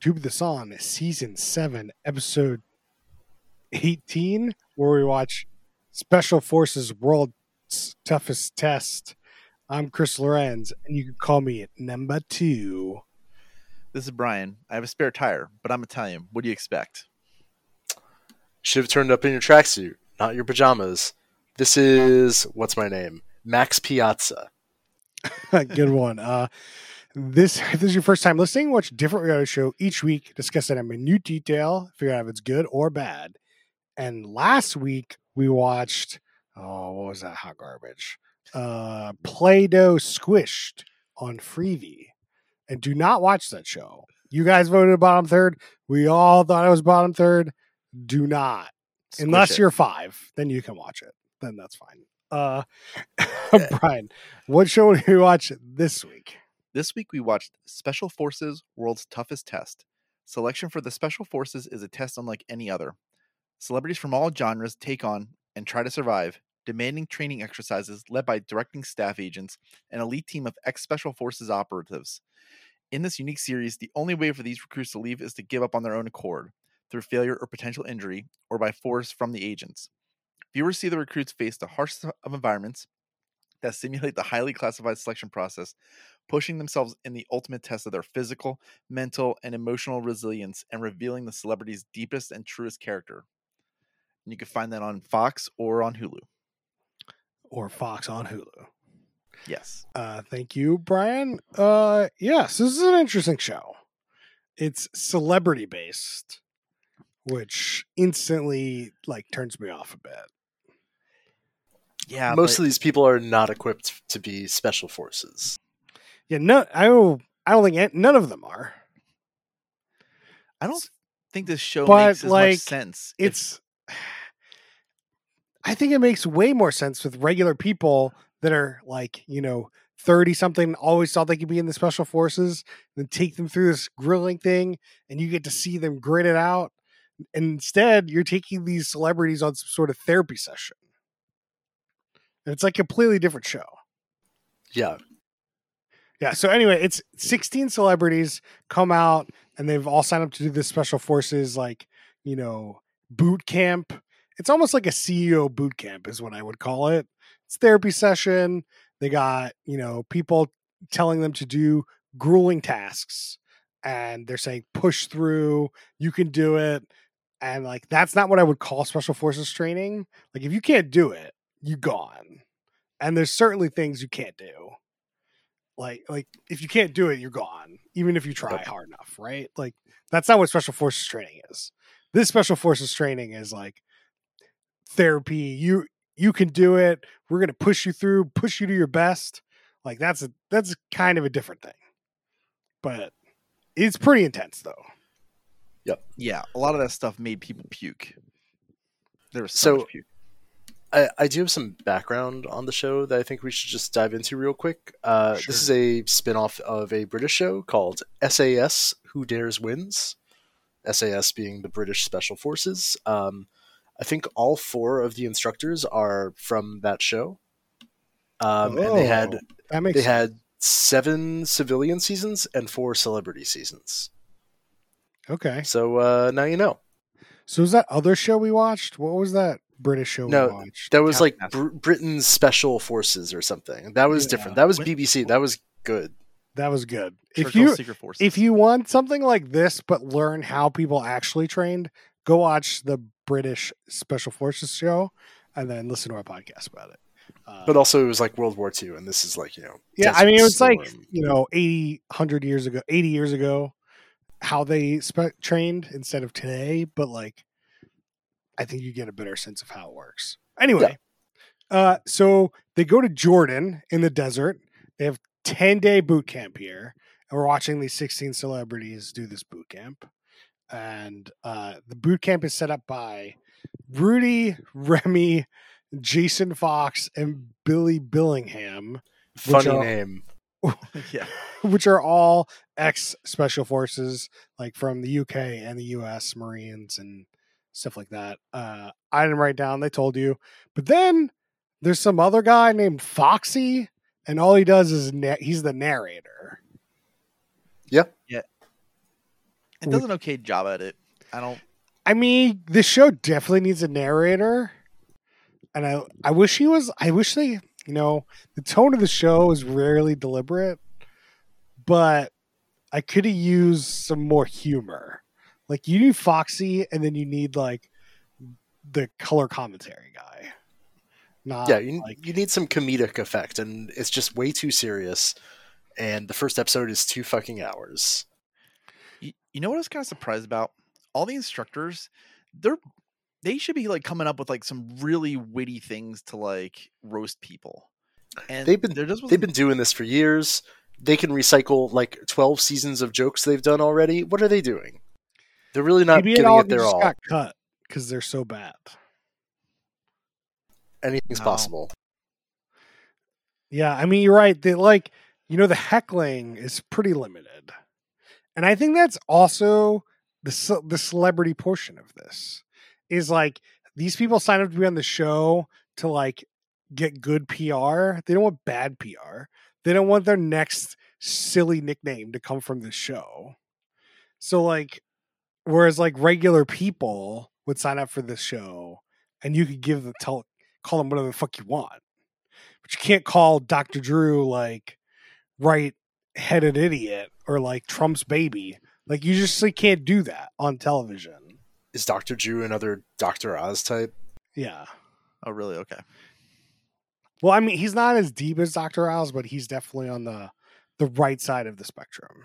To Be the Song, Season 7, Episode 18, where we watch Special Forces World's Toughest Test. I'm Chris Lorenz, and you can call me at number two. This is Brian. I have a spare tire, but I'm Italian. What do you expect? Should have turned up in your tracksuit, not your pajamas. This is what's my name? Max Piazza. Good one. Uh, this if this is your first time listening, watch a different reality show each week, discuss it in minute detail, figure out if it's good or bad. And last week we watched oh, what was that hot garbage? Uh Play-Doh Squished on Freevee. And do not watch that show. You guys voted bottom third. We all thought it was bottom third. Do not. Squish Unless it. you're five, then you can watch it. Then that's fine. Uh Brian, what show did we watch this week? This week we watched Special Forces World's Toughest Test. Selection for the Special Forces is a test unlike any other. Celebrities from all genres take on and try to survive demanding training exercises led by directing staff agents, and elite team of ex Special Forces operatives. In this unique series, the only way for these recruits to leave is to give up on their own accord, through failure or potential injury, or by force from the agents. Viewers see the recruits face the harshest of environments that simulate the highly classified selection process, pushing themselves in the ultimate test of their physical, mental, and emotional resilience and revealing the celebrity's deepest and truest character. And you can find that on Fox or on Hulu. Or Fox on Hulu. Yes. Uh, thank you, Brian. Uh, yes, this is an interesting show. It's celebrity based, which instantly like turns me off a bit. Yeah. Most but of these people are not equipped to be special forces. Yeah, no, I don't. I don't think none of them are. I don't think this show But, makes as like, much sense. if- It's. I think it makes way more sense with regular people that are like you know thirty something, always thought they could be in the special forces, then take them through this grilling thing, and you get to see them grit it out. And instead, you're taking these celebrities on some sort of therapy session. And it's like a completely different show. Yeah. Yeah. So anyway, it's 16 celebrities come out and they've all signed up to do this special forces like, you know, boot camp. It's almost like a CEO boot camp is what I would call it. It's therapy session. They got, you know, people telling them to do grueling tasks and they're saying push through, you can do it. And like that's not what I would call special forces training. Like if you can't do it, you gone. And there's certainly things you can't do like like if you can't do it you're gone even if you try hard enough right? Like that's not what special forces training is. This special forces training is like therapy. You you can do it. We're going to push you through push you to your best. Like that's a that's kind of a different thing. But it's pretty intense though. Yep. yeah, a lot of that stuff made people puke. There was so, So- much puke. I, I do have some background on the show that I think we should just dive into real quick. Uh, Sure. This is a spin off of a British show called SAS Who Dares Wins. SAS being the British Special Forces. Um, I think all four of the instructors are from that show. Um, and they had Oh, they sense. had seven civilian seasons and four celebrity seasons. okay So uh, now you know. so was that other show we watched what was that british show No, watched That was like Br- Britain's Special Forces or something. That was Yeah. different. That was BBC. That was good. that was good if Churchill you if you want something like this but learn how people actually trained go watch the british special forces show and then listen to our podcast about it uh, But also, it was like World War II, and this is like you know. yeah i mean it was like you know 80 100 years ago 80 years ago how they spe- trained instead of today but like i think you get a better sense of how it works. Anyway uh so they go to jordan in the desert. They have 10 day boot camp here. And we're watching these 16 celebrities do this boot camp. And uh the boot camp is set up by rudy remy jason fox and billy billingham funny are- name. yeah, which are all ex special forces, like from the UK and the US Marines and stuff like that. Uh, I didn't write down; they told you. But then there's some other guy named Foxy, and all he does is na- he's the narrator. Yeah. Yeah. It does an okay job at it. I don't. I mean, this show definitely needs a narrator, and I I wish he was. I wish they, you know, the tone of the show is rarely deliberate, but I could have used some more humor. Like you need Foxy, and then you need like the color commentary guy. Not yeah, you, like you need some comedic effect, and it's just way too serious. And the first episode is two fucking hours. You, you know what I was kind of surprised about? All the instructors, they're they should be like coming up with like some really witty things to like roast people. And They've been- there just They've been doing this for years. They can recycle like twelve seasons of jokes they've done already. What are they doing? They're really not maybe it giving all it their just all. got cut because they're so bad. Anything's No. possible. Yeah, I mean you're right. They like you know the heckling is pretty limited, and I think that's also the the celebrity portion of this is like these people sign up to be on the show to like get good PR. They don't want bad PR. They don't want their next silly nickname to come from the show. So like, whereas like regular people would sign up for this show, and you could give them tell call them whatever the fuck you want but you can't call Dr. Drew like right headed idiot or like Trump's baby. Like you just like, can't do that on television. Is Doctor Drew another Doctor Oz type? Yeah. Oh, really? Okay. Well, I mean, he's not as deep as Dr. Oz, but he's definitely on the the right side of the spectrum.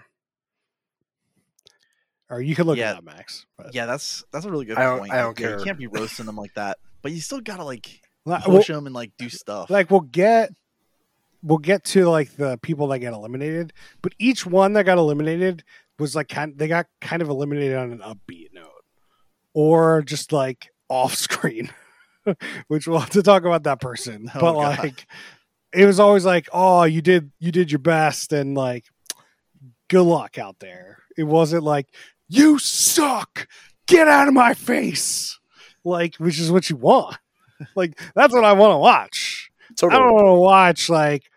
Or you could look Yeah. at that, Max. But, Yeah, that's that's a really good I don't- point. I don't Yeah, care. You can't be roasting them like that, but you still gotta like Well, push them and like do stuff. like we'll get we'll get to like the people that get eliminated but each one that got eliminated was like kind they got kind of eliminated on an upbeat note or just like off screen which we'll have to talk about that person Oh, but God. like it was always like oh you did you did your best and like good luck out there it wasn't like you suck get out of my face like which is what you want like that's what i want to watch I don't want to watch like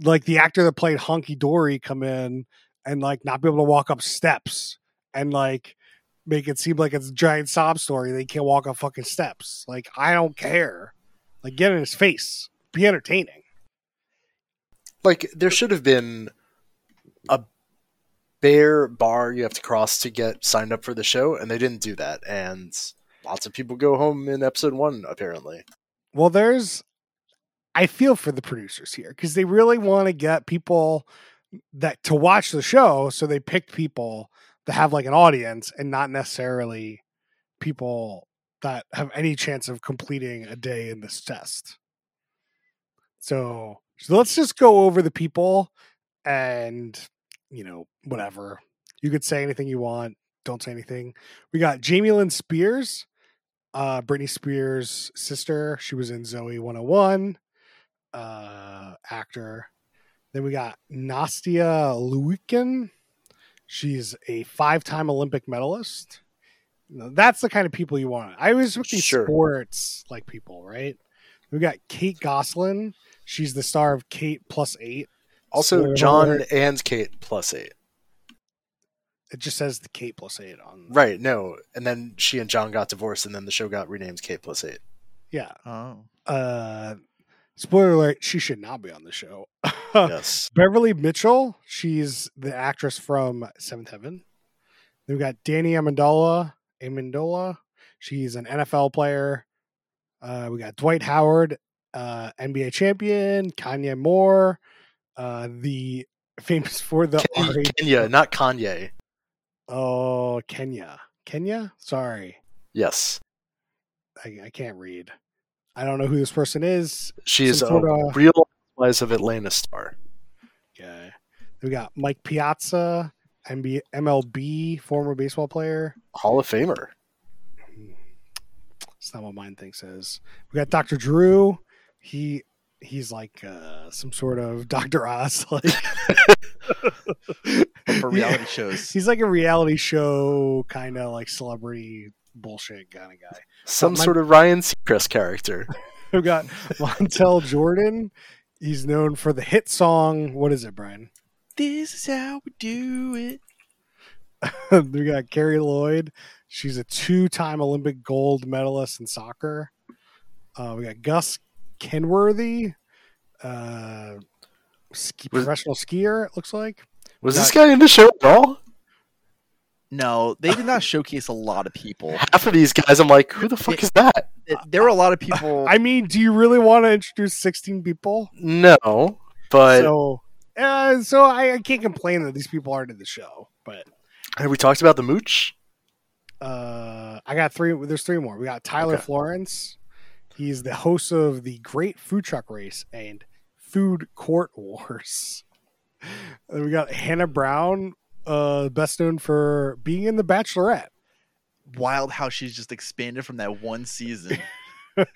like the actor that played Honky Dory come in and like not be able to walk up steps and like make it seem like it's a giant sob story. They can't walk up fucking steps. Like I don't care. Like get in his face. Be entertaining. like there should have been a bare bar you have to cross to get signed up for the show and they didn't do that and lots of people go home in episode one apparently Well, there's I feel for the producers here because they really want to get people that to watch the show, so they picked people that have like an audience and not necessarily people that have any chance of completing a day in this test. So, so let's just go over the people and you know whatever you could say anything you want. Don't say anything. We got Jamie Lynn Spears uh Britney Spears' sister. She was in Zoey 101, uh actor. Then we got Nastia Lewinsky. She's a five-time Olympic medalist. You know, that's the kind of people you want. I was these Sure. sports like people, right? We got Kate Gosselin. She's the star of Kate Plus Eight. Also Spoiler john alert. and kate plus eight It just says the Kate Plus Eight on. right no and then she and john got divorced and then the show got renamed kate plus eight Yeah. oh, Uh, spoiler alert: She should not be on the show. yes Beverly Mitchell, she's the actress from Seventh Heaven. Then we got Danny Amendola. Amendola, she's an NFL player. Uh, we got Dwight Howard, uh, NBA champion. Kanye Moore, uh, the famous for the Ken- R- kenya not kanye oh Kenya, Kenya. Sorry, yes I, I can't read. I don't know who this person is. she is a sorta- real Housewives of atlanta star Okay. We got Mike Piazza, MB, MLB former baseball player. hall of famer It's not what mine thinks is. We got Dr. Drew. He he's like uh, some sort of Dr. Oz like for reality shows. He's like a reality show kind of like celebrity bullshit kind of guy. some my- sort of ryan seacrest character We've got Montel Jordan. He's known for the hit song. What is it, Brian? This is how we do it. we got Carli Lloyd. She's a two-time Olympic gold medalist in soccer. Uh, we got Gus Kenworthy, uh, ski, Was- professional skier. It looks like. Was Not- this guy in the show at all? No, they did not showcase a lot of people. Half of these guys, I'm like, who the fuck is that? It- There were a lot of people. I mean, do you really want to introduce 16 people? No, but so, uh, so I, I can't complain that these people aren't in the show. But have we talked about the mooch? uh, I got three. There's three more. We got Tyler Okay. Florence. He's the host of the Great Food Truck Race and Food Court Wars. And we got Hannah Brown, uh, best known for being in The Bachelorette. wild how she's just expanded from that one season. and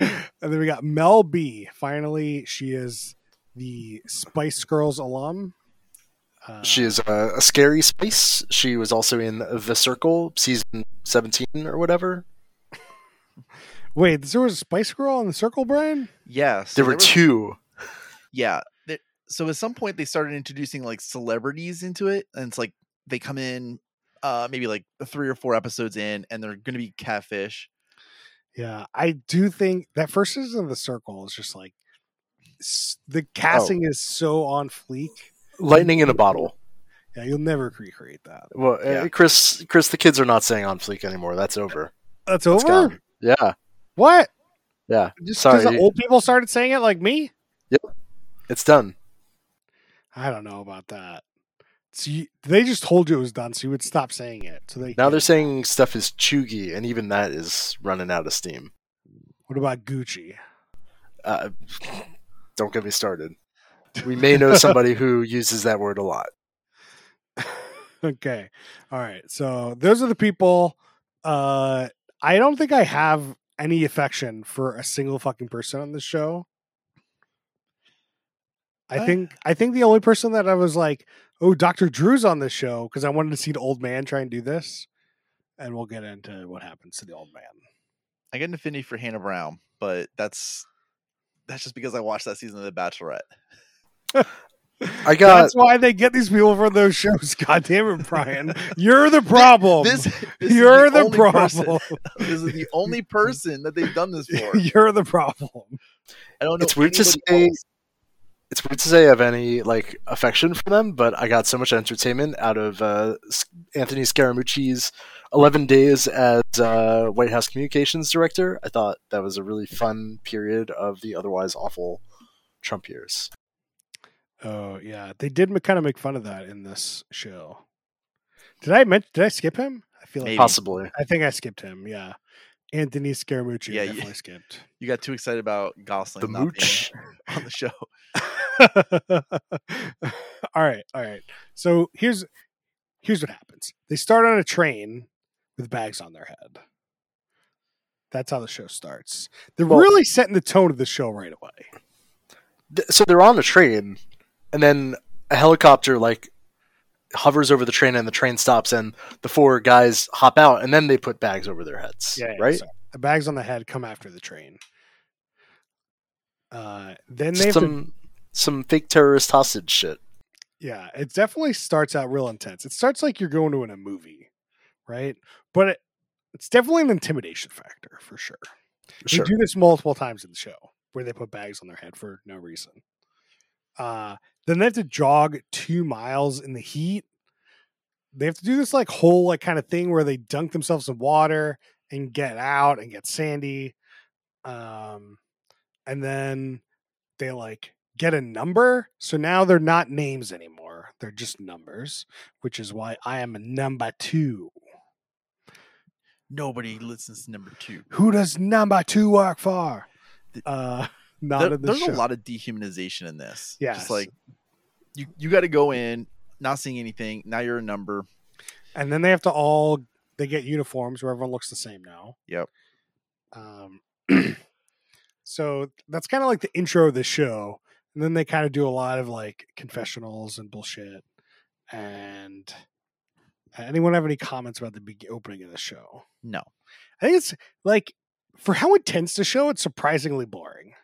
then we got Mel B. Finally, she is the Spice Girls alum. Uh, She is a, a scary spice. She was also in The Circle, season 17 or whatever. Wait, there was a Spice Girl on the Circle, Brian? Yeah, so There were was- two. Yeah. there- so at some point they started introducing like celebrities into it, and it's like they come in, uh, maybe like three or four episodes in, and they're gonna be catfish. Yeah, I do think that first season of the Circle is just like the casting is so on fleek. Lightning in a bottle. Yeah, you'll never recreate that. Well, uh, Yeah. Chris, Chris, the kids are not saying on fleek anymore. That's over. That's That's over. gone. Yeah, What? yeah, Just Sorry. because the old people started saying it like me? Yep. It's done. I don't know about that. See, they just told you it was done, so you would stop saying it. So they Now they're saying stuff is chuggy, and even that is running out of steam. What about Gucci? Uh, don't get me started. We may know somebody who uses that word a lot. okay. All right. So those are the people. Uh I don't think I have any affection for a single fucking person on this show. I Uh. think I think the only person that I was like, oh, Dr. Drew's on this show because I wanted to see the old man try and do this. And we'll get into what happens to the old man. I get an affinity for Hannah Brown, but that's that's just because I watched that season of The Bachelorette. I got That's why they get these people from those shows. God damn it, Brian. You're the problem. This, this You're is the, problem. person- this is the only person that they've done this for. You're the problem. I don't know. It's weird to say- else. it's weird to say I have any like affection for them, but I got so much entertainment out of uh, Anthony Scaramucci's eleven days as uh, White House communications director. I thought that was a really fun period of the otherwise awful Trump years. Oh yeah, they did kind of make fun of that in this show. Did I men- did I skip him? I feel like Maybe. Possibly, I think I skipped him. Yeah, Anthony Scaramucci. Yeah, Yeah, you- definitely skipped. You got too excited about Gosselin the not mooch. being on the show. all right, all right. So here's here's what happens. They start on a train with bags on their head. That's how the show starts. They're Well- really setting the tone of the show right away. Th- So they're on a train, and then a helicopter like hovers over the train, and the train stops, and the four guys hop out, and then they put bags over their heads. Yeah, right. so the bags on the head come after the train. Uh, then they have to some some fake terrorist hostage shit. Yeah, it definitely starts out real intense. It starts like you're going to in a movie, right? But it, it's definitely an intimidation factor for sure. Sure. They do this multiple times in the show where they put bags on their head for no reason. Uh, then they have to jog two miles in the heat. They have to do this like whole like kind of thing where they dunk themselves in water and get out and get sandy. Um, and then they like get a number. So now they're not names anymore. They're just numbers, which is why I am a number two. Nobody listens to number two. Who does number two work for? The- Uh, not There- in the show. there's show. a lot of dehumanization in this. Yes. Just like you, you got to go in, not seeing anything. Now you're a number. and then they have to all they get uniforms where everyone looks the same now. Yep. Um, so that's kind of like the intro of the show, and then they kind of do a lot of like confessionals and bullshit. And anyone have any comments about the big opening of the show? No. I think it's like for how intense the show, it's surprisingly boring.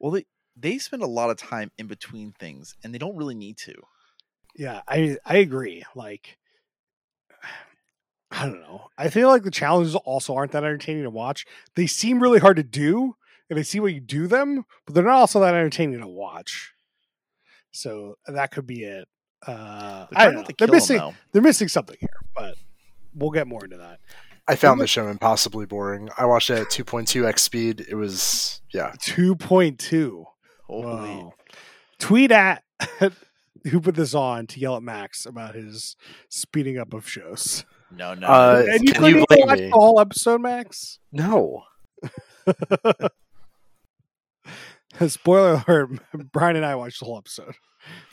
Well, they they spend a lot of time in between things, and they don't really need to. Yeah, I I agree. Like I don't know. I feel like the challenges also aren't that entertaining to watch. They seem really hard to do, and I see what you do them, but they're not also that entertaining to watch. So that could be it. Uh, They're I don't know. They're missing. though. They're missing something here, but we'll get more into that. I found the show impossibly boring. I watched it at 2.2x speed. It was yeah. Two point two. Holy. Wow. Tweet at who put this on to yell at Max about his speeding up of shows. No, no. Uh, and you can couldn't you even watch me? the whole episode, Max. No. Spoiler alert: Brian and I watched the whole episode.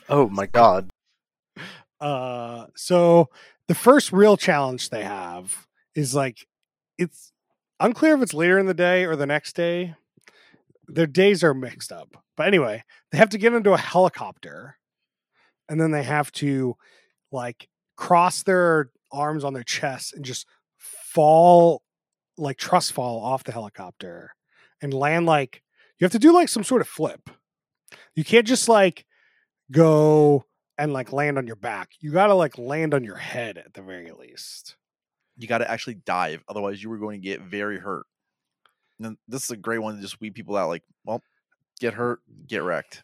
Oh my god. Uh, so the first real challenge they have is like it's unclear if it's later in the day or the next day. Their days are mixed up, but anyway, they have to get into a helicopter, and then they have to like cross their arms on their chest and just fall like trust fall off the helicopter and land like you have to do like some sort of flip. You can't just like go and like land on your back. You got to like land on your head at the very least. you got to actually dive, otherwise you were going to get very hurt. And this is a great one to just weed people out. Like, well, get hurt, get wrecked.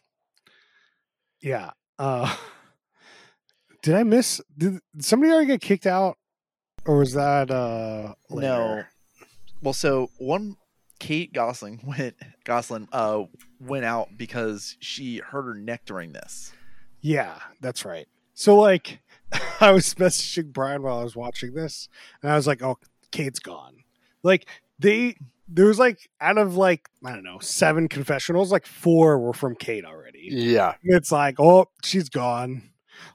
Yeah. Uh Did I miss did somebody already get kicked out or was that uh No. Well, so one Kate Gosselin went Gosselin uh went out because she hurt her neck during this. Yeah, that's right. So like I was messaging Brian while I was watching this and I was like, "Oh, Kate's gone." Like they there was like out of like I don't know, 7 confessionals, like 4 were from Kate already. Yeah. it's like, oh, she's gone.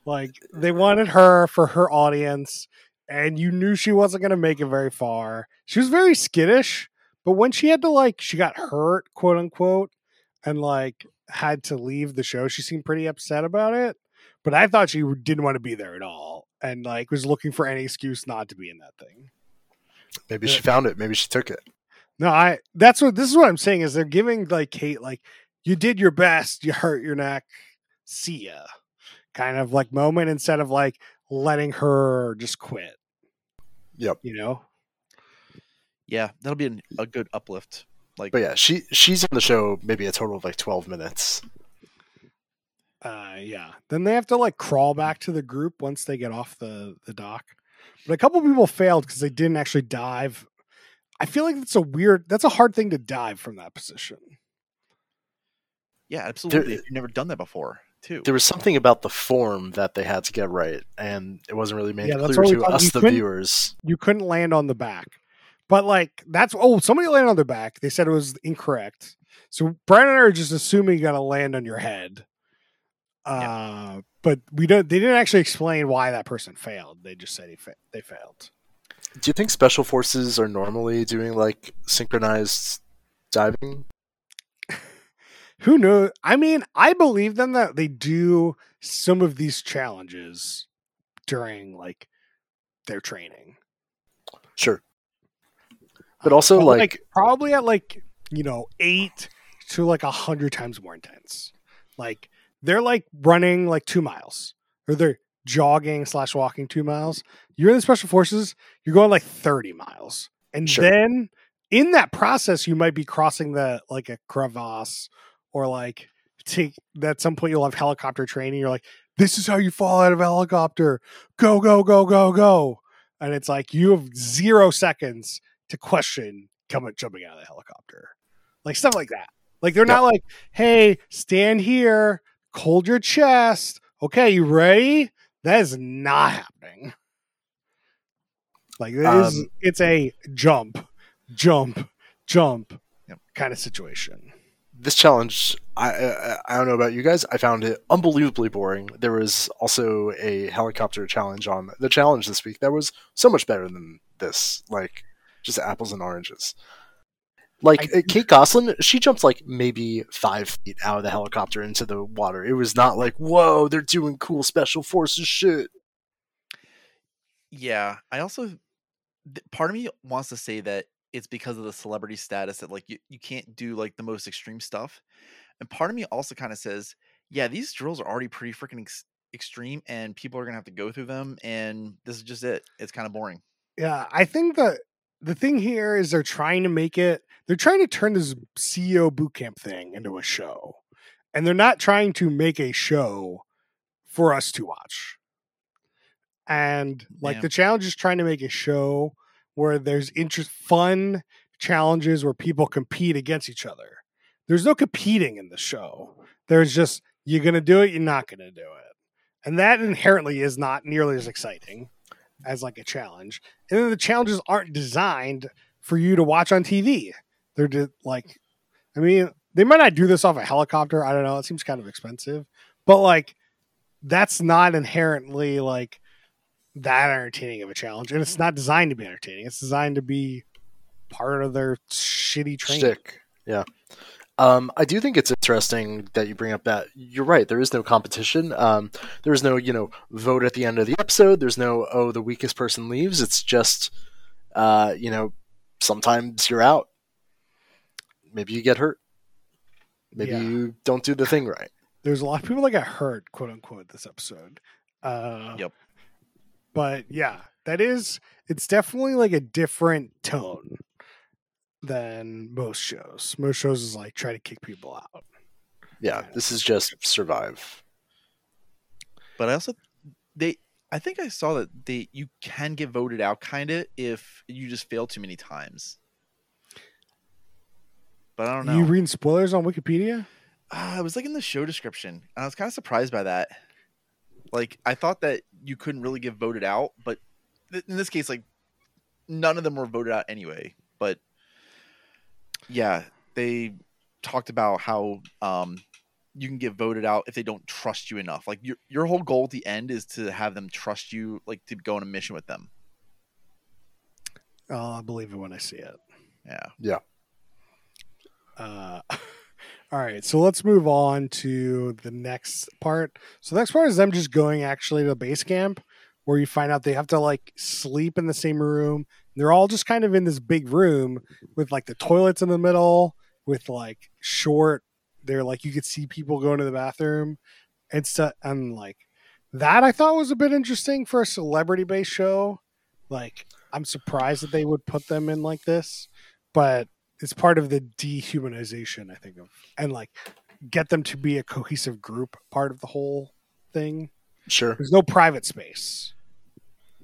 Like they wanted her for her audience, and you knew she wasn't going to make it very far. She was very skittish, but when she had to like, she got hurt, quote unquote, and like had to leave the show, she seemed pretty upset about it. But I thought she didn't want to be there at all, and like was looking for any excuse not to be in that thing. Maybe she found it. Maybe she took it. No, I. That's what this is. What I'm saying is they're giving like Kate like you did your best, you hurt your neck, see ya, kind of like moment instead of like letting her just quit. Yep. You know. Yeah, that'll be an, a good uplift. Like, But yeah, she she's on the show maybe a total of like 12 minutes. Uh, yeah. Then they have to like crawl back to the group once they get off the the dock. But a couple people failed because they didn't actually dive. I feel like that's a weird. That's a hard thing to dive from that position. yeah, absolutely. if you've never done that before, too. There was something about the form that they had to get right, and it wasn't really made Yeah, clear what to thought. us, You the viewers. you couldn't land on the back. But like that's oh somebody landed on their back. They said it was incorrect. So Brian and I are just assuming you got to land on your head. Uh, but we don't. They didn't actually explain why that person failed. They just said he fa- they failed. Do you think special forces are normally doing like synchronized diving? Who knows? I mean, I believe them that they do some of these challenges during like their training. Sure. But um, also, But, like- probably at like you know eight to like a hundred times more intense. Like they're like running like two miles, or they're jogging slash walking two miles. You're in the special forces. You're going like thirty miles, and Sure. then in that process, you might be crossing the like a crevasse, or like take at some point you'll have helicopter training. You're like, this is how you fall out of a helicopter. Go go go go go, and it's like you have zero seconds to question coming jumping out of the helicopter. Like stuff like that. Like they're not like, hey, stand here, hold your chest. Okay, you ready? That is not happening. Like this is Um, it's a jump, jump, jump Yep. kind of situation. this challenge I, I i don't know about you guys i found it unbelievably boring there was also a helicopter challenge on the challenge this week that was so much better than this like just apples and oranges like I- uh, kate gosselin she jumped like maybe five feet out of the helicopter into the water it was not like whoa they're doing cool special forces shit Yeah, I also th- part of me wants to say that it's because of the celebrity status that like you, you can't do like the most extreme stuff. And part of me also kind of says, yeah, these drills are already pretty freaking ex- extreme and people are going to have to go through them and this is just it. It's kind of boring. Yeah, I think that the thing here is they're trying to make it. They're trying to turn this CEO bootcamp thing into a show, and they're not trying to make a show for us to watch. And like the challenge is trying to make a show where there's interest, fun challenges where people compete against each other. There's no competing in the show. There's just you're gonna do it, you're not gonna do it, and that inherently is not nearly as exciting as like a challenge. And then the challenges aren't designed for you to watch on TV. They're de- like, I mean, they might not do this off a helicopter. I don't know. It seems kind of expensive, but like, that's not inherently like that entertaining of a challenge, and it's mm-hmm. not designed to be entertaining. It's designed to be part of their shitty training. Yeah. Um, I do think it's interesting that you bring up that you're right. There is no competition. Um, there's no, you know, vote at the end of the episode. There's no, oh, the weakest person leaves. It's just, uh, you know, sometimes you're out. Maybe you get hurt. Maybe Yeah. you don't do the thing right. there's a lot of people that got hurt, quote unquote, this episode. Uh, Yep. But yeah, that is, it's definitely like a different tone than most shows. Most shows is like try to kick people out. Yeah, this is just survive. But I also they I think I saw that they you can get voted out kind of if you just fail too many times. But I don't know. You reading spoilers on Wikipedia? uh, it was like in the show description. I was kind of surprised by that. Like I thought that you couldn't really get voted out, but th- in this case, like none of them were voted out anyway. But yeah, they talked about how um, you can get voted out if they don't trust you enough. Like your your whole goal at the end is to have them trust you, like to go on a mission with them. Oh, I believe it when I see it. Yeah. Yeah. Uh, all right, so let's move on to the next part. So the next part is them just going actually to base camp, where you find out they have to like sleep in the same room. They're all just kind of in this big room with like the toilets in the middle, with like short. They're like you could see people going to the bathroom, and stuff. And like that, I thought was a bit interesting for a celebrity based show. Like I'm surprised that they would put them in like this, but it's part of the dehumanization i think of and like get them to be a cohesive group part of the whole thing Sure. there's no private space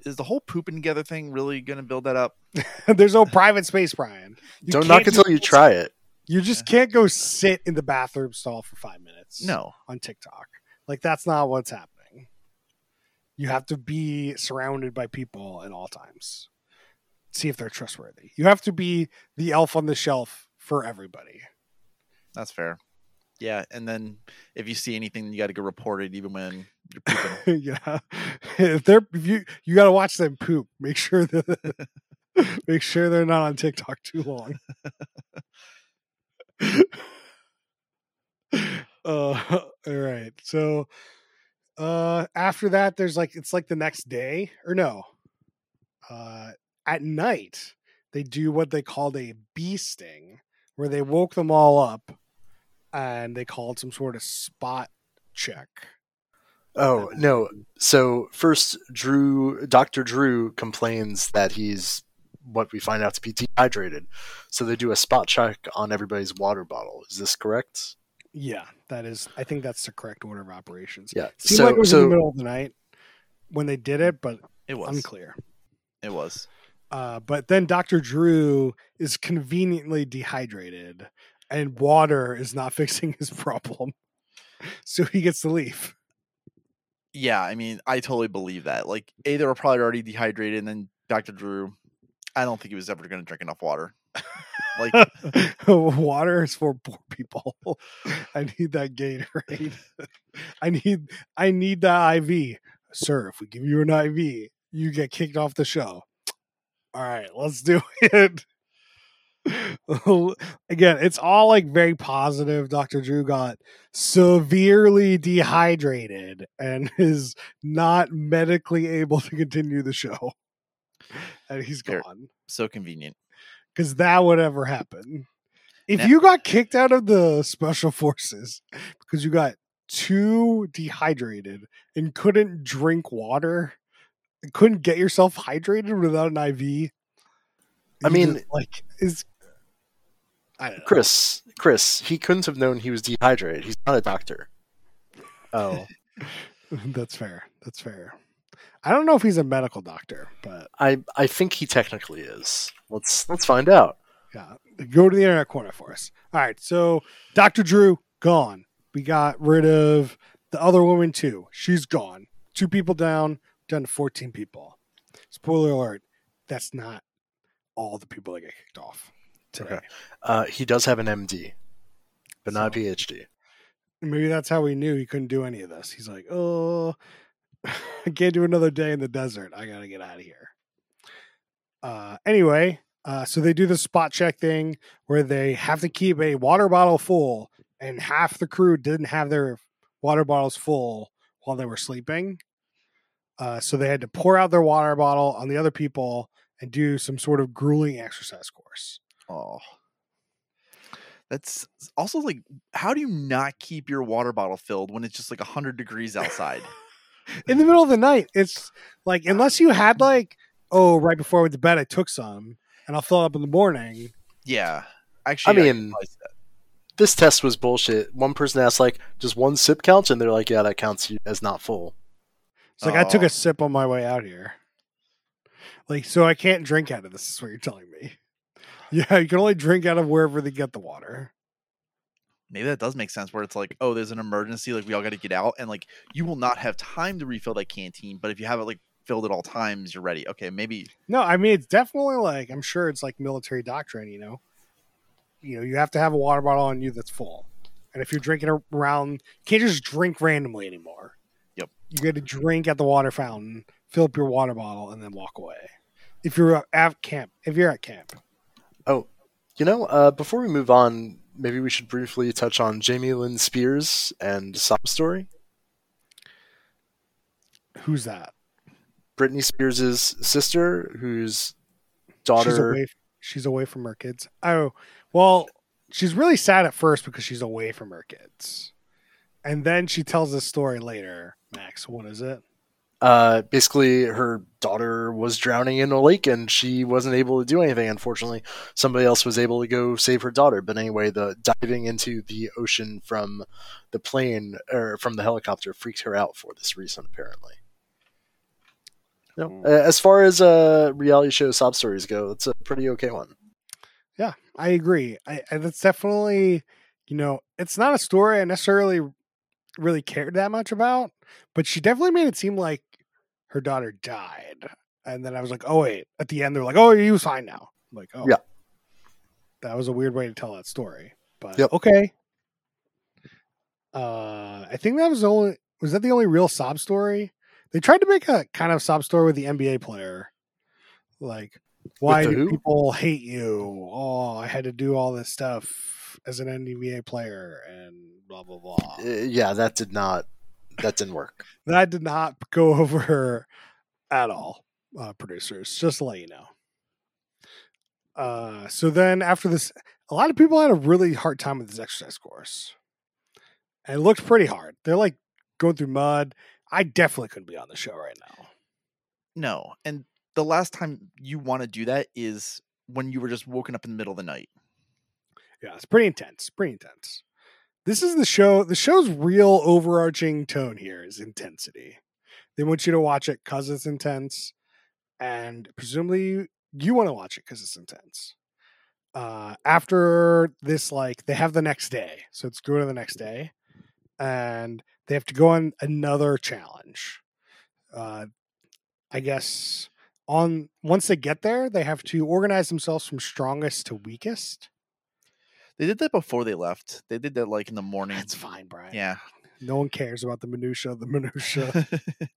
Is the whole pooping together thing really going to build that up? there's no private space brian You Don't knock just- until you try it. you just can't go sit in the bathroom stall for five minutes No. on tiktok like that's not what's happening you have to be surrounded by people at all times see if they're trustworthy you have to be the elf on the shelf for everybody That's fair. Yeah, and then if you see anything, you got to go report it, even when you're pooping. yeah. If they're if you you got to watch them poop. Make sure that make sure they're not on TikTok too long. uh, all right. So uh after that there's like it's like the next day or no. Uh at night they do what they called a bee sting where they woke them all up and they called some sort of spot check. Oh no! So first, Drew, Doctor Drew complains that he's what we find out to be dehydrated. So they do a spot check on everybody's water bottle. Is this correct? Yeah, that is. I think that's the correct order of operations. Yeah. Seemed so like it was so in the middle of the night when they did it, but It was. unclear. It was. Uh, but then Dr. Drew is conveniently dehydrated, and water is not fixing his problem, so he gets to leave. Yeah, I mean, I totally believe that. Like, A, they were probably already dehydrated, and then Dr. Drew, I don't think he was ever going to drink enough water. Like, water is for poor people. I need that Gatorade. I need I need that IV. Sir, if we give you an IV, you get kicked off the show. All right, let's do it. Again, it's all like very positive. Dr. Drew got severely dehydrated and is not medically able to continue the show. And he's There- gone so convenient. because that would ever happen. If Now- you got kicked out of the special forces because you got too dehydrated and couldn't drink water, couldn't get yourself hydrated without an IV. I mean- just, like is I don't know. Chris, Chris, he couldn't have known he was dehydrated. He's not a doctor. Oh, That's fair. That's fair. I don't know if he's a medical doctor, but I I think he technically is. Let's let's find out. yeah, go to the internet corner for us. All right, so Dr. Drew gone. We got rid of the other woman too. She's gone. Two people down, down to 14 people. Spoiler alert, that's not all the people that get kicked off today. Okay. Uh, he does have an MD, but not a PhD. Maybe that's how we knew he couldn't do any of this. He's like, oh, I can't do another day in the desert. I got to get out of here. Uh, anyway, uh, so they do the spot check thing where they have to keep a water bottle full, and half the crew didn't have their water bottles full while they were sleeping. Uh, so they had to pour out their water bottle on the other people and do some sort of grueling exercise course. Oh. That's also like, how do you not keep your water bottle filled when it's just like 100 degrees outside? in the middle of the night. It's like unless you had like, oh, right before I went to bed, I took some and I'll fill it up in the morning. yeah. Actually, I I mean- realized that. This test was bullshit. One person asked like, "Does one sip count?" And they're like, "Yeah, that counts as not full." It's like I took Oh. a sip on my way out here. Like, so I can't drink out of this. Is what you're telling me? Yeah, you can only drink out of wherever they get the water. maybe that does make sense where it's like, oh, there's an emergency, like we all got to get out, and like you will not have time to refill that canteen, but if you have it like filled at all times, you're ready. Okay, maybe No, I mean it's definitely like I'm sure it's like military doctrine. You know, you know you have to have a water bottle on you that's full, and if you're drinking around, you can't just drink randomly anymore. Yep. you got to drink at the water fountain, fill up your water bottle, and then walk away. If you're at camp, if you're at camp, Oh, you know, uh, before we move on, maybe we should briefly touch on Jamie Lynn Spears and sob story. who's that? Britney Spears' sister, whose She's daughter. away. She's away from her kids. Oh, well, she's really sad at first because she's away from her kids, and then she tells this story later. Max, what is it? Uh, basically, her daughter was drowning in a lake and she wasn't able to do anything. Unfortunately, somebody else was able to go save her daughter. But anyway, the diving into the ocean from the plane or from the helicopter freaked her out for this reason, apparently. You know, uh, as far as uh, reality show sob stories go, it's a pretty okay one. Yeah, I agree. I, I that's definitely, you know, it's not a story I necessarily really cared that much about, but she definitely made it seem like her daughter died. And then I was like, oh wait, at the end they're like, oh, he was fine now. I'm like, oh, Yeah. that was a weird way to tell that story, but Yep. okay. Uh, I think that was the only. Was that the only real sob story? They tried to make a kind of sob story with the NBA player, like why do who? people hate you? Oh, I had to do all this stuff as an NBA player and blah blah blah. Uh, yeah, that did not. That didn't work. That did not go over at all, uh, producers. Just to let you know. Uh, so then after this, a lot of people had a really hard time with this exercise course, and it looked pretty hard. They're like going through mud. I definitely couldn't be on the show right now. no. And the last time you want to do that is when you were just woken up in the middle of the night. Yeah, it's pretty intense. Pretty intense. This is the show. The show's real overarching tone here is intensity. They want you to watch it because it's intense, and presumably you, want to watch it because it's intense. Uh, after this, like they have the next day, so it's go to the next day, and they have to go on another challenge. Uh, I guess on once they get there, they have to organize themselves from strongest to weakest. They did that before they left. They did that like in the morning. That's fine, Brian. Yeah. No one cares about the minutia of the minutia.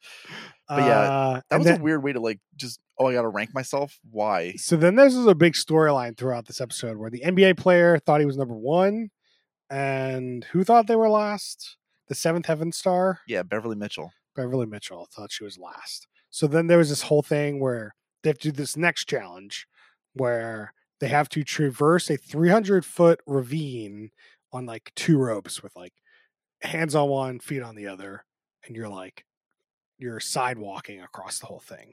But yeah, Uh, That and was then- a weird way to like just oh I gotta rank myself. Why? So then this is a big storyline throughout this episode where the NBA player thought he was number one, and who thought they were last? The seventh heaven star, Yeah, Beverly Mitchell. Beverly Mitchell, thought she was last. So then there was this whole thing where they have to do this next challenge where they have to traverse a 300 foot ravine on like two ropes with like hands on one, feet on the other. And you're like, you're sidewalking across the whole thing.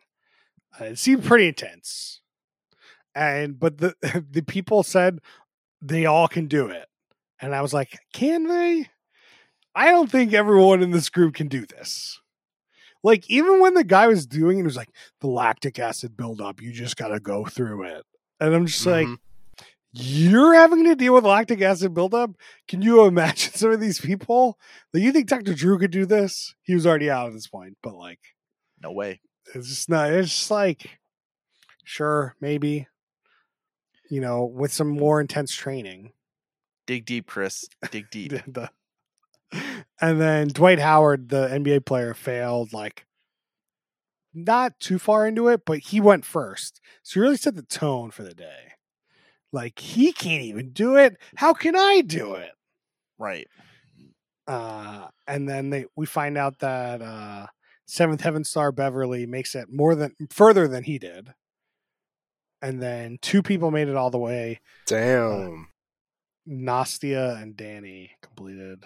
Uh, it seemed pretty intense, and but the the people said they all can do it, and I was like, can they? I don't think everyone in this group can do this. Like even when the guy was doing it, it was like the lactic acid buildup. You just got to go through it, and I'm just like, Mhm. you're having to deal with lactic acid buildup. Can you imagine some of these people? Like, you think Dr. Drew could do this? He was already out at this point, but like, No way. it's just not. It's just like, sure, maybe. You know, with some more intense training. Dig deep, Chris. Dig deep. The- and then Dwight Howard, the NBA player, failed like not too far into it, but he went first. So he really set the tone for the day. Like he can't even do it. How can I do it? right. Uh, and then they we find out that uh, Seventh Heaven Star Beverley makes it more than further than he did. And then two people made it all the way. Damn. Nastia and Danny completed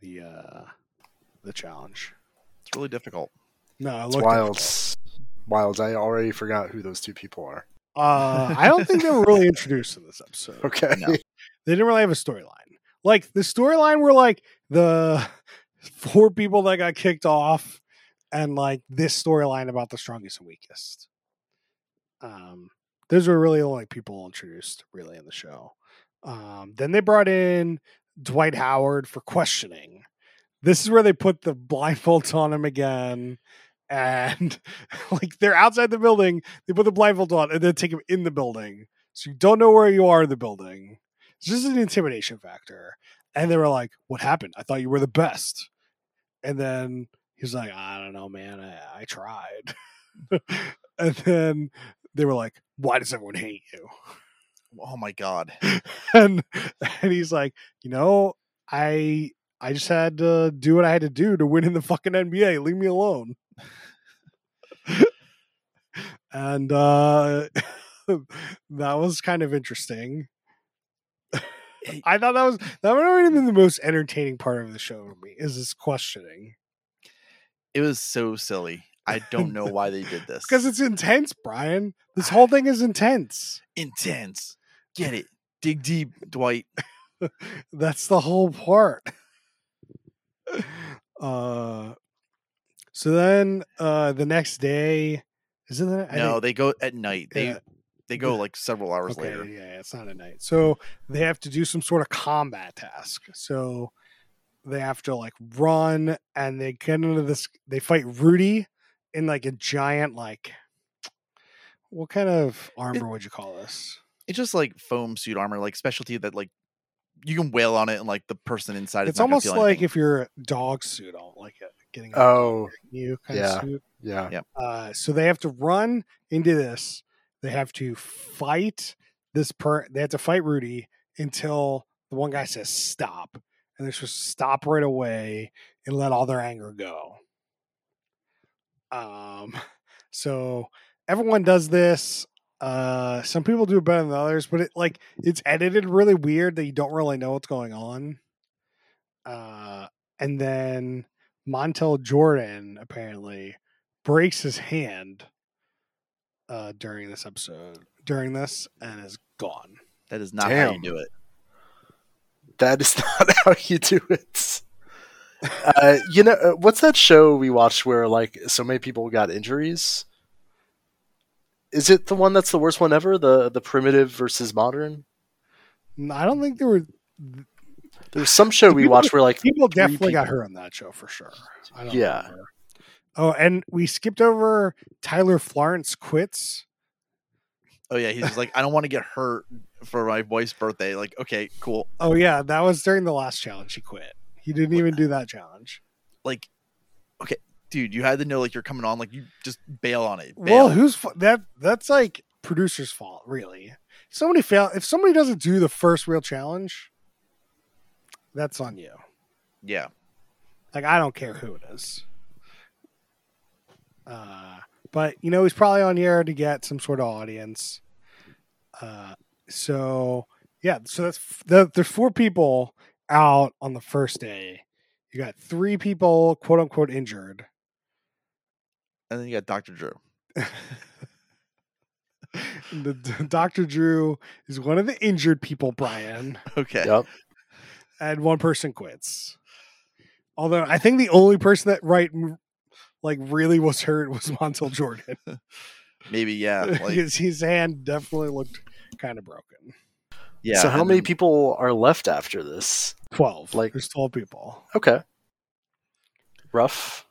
the uh the challenge. It's really difficult. No, it It's looked wild. Wild. I already forgot who those two people are. Uh, I don't think they were really introduced in this episode. Okay. No. They didn't really have a storyline. Like the storyline were like the four people that got kicked off, and like this storyline about the strongest and weakest. Um, those were really the only people introduced really in the show. Um, then they brought in Dwight Howard for questioning. This is where they put the blindfolds on him again. And like they're outside the building, they put the blindfold on and then take him in the building. So you don't know where you are in the building. It's just an intimidation factor. And they were like, What happened? I thought you were the best. And then he's like, I don't know, man. I, I tried. and then they were like, Why does everyone hate you? Oh my god. and and he's like, you know, I I just had to do what I had to do to win in the fucking NBA. Leave me alone. and uh that was kind of interesting. I thought that was that would have been the most entertaining part of the show for me is this questioning It was so silly. I don't know why they did this. because it's intense, Brian. This whole thing is intense. intense. Get it. Dig deep, Dwight. That's the whole part. Uh, so then uh, the next day is it? The, no, think- they go at night. They yeah, they go like several hours okay, later. yeah, yeah, it's not at night. So they have to do some sort of combat task. So they have to like run and they get into this. They fight Rudy in like a giant like. What kind of armor would you call this? It's just like foam suit armor, like specialty that like you can wail on it and like the person inside. It's not almost feel like if you're a dog suit, on like a, getting a Oh, you kind yeah. of suit. yeah. Yep. Uh, so they have to run into this. They have to fight this per. They have to fight Rudy until the one guy says stop, and they're supposed to stop right away and let all their anger go. Um, so everyone does this. Uh, some people do it better than others, but it like it's edited really weird that you don't really know what's going on. Uh, and then Montel Jordan apparently breaks his hand uh, during this episode, during this, and is gone. that is not how you do it. That is not how you do it. Uh, you know, uh, what's that show we watched where like so many people got injuries? Is it the one that's the worst one ever? The the primitive versus modern? I don't think there were There was some show we People- watched where like people three definitely got people- hurt on that show for sure. I don't Yeah. remember. Oh, and we skipped over Tyler Florence quits. Oh yeah, he's like, I don't want to get hurt for my wife's birthday. Like, okay, cool. Oh yeah, that was during the last challenge. He quit. He didn't even do that challenge. Like, okay, dude, you had to know like you're coming on. Like, you just bail on it. Well, Bail. who's fa- that? That's like producer's fault, really. If somebody fail. If somebody doesn't do the first real challenge, that's on you. yeah, Like I don't care who it is. Uh, but you know he's probably on here to get some sort of audience. Uh, so yeah, so that's f- the, there's four people out on the first day. You got three people quote unquote injured, And then you got Dr. Drew. the, the- Dr. Drew is one of the injured people, Brian, Okay. Yep. and one person quits. Although I think the only person that right like really was hurt was Montel Jordan. Maybe, yeah. Like, his, his hand definitely looked kind of broken. yeah. so how many then- people are left after this? 12. Like- there's 12 people. Okay. Rough.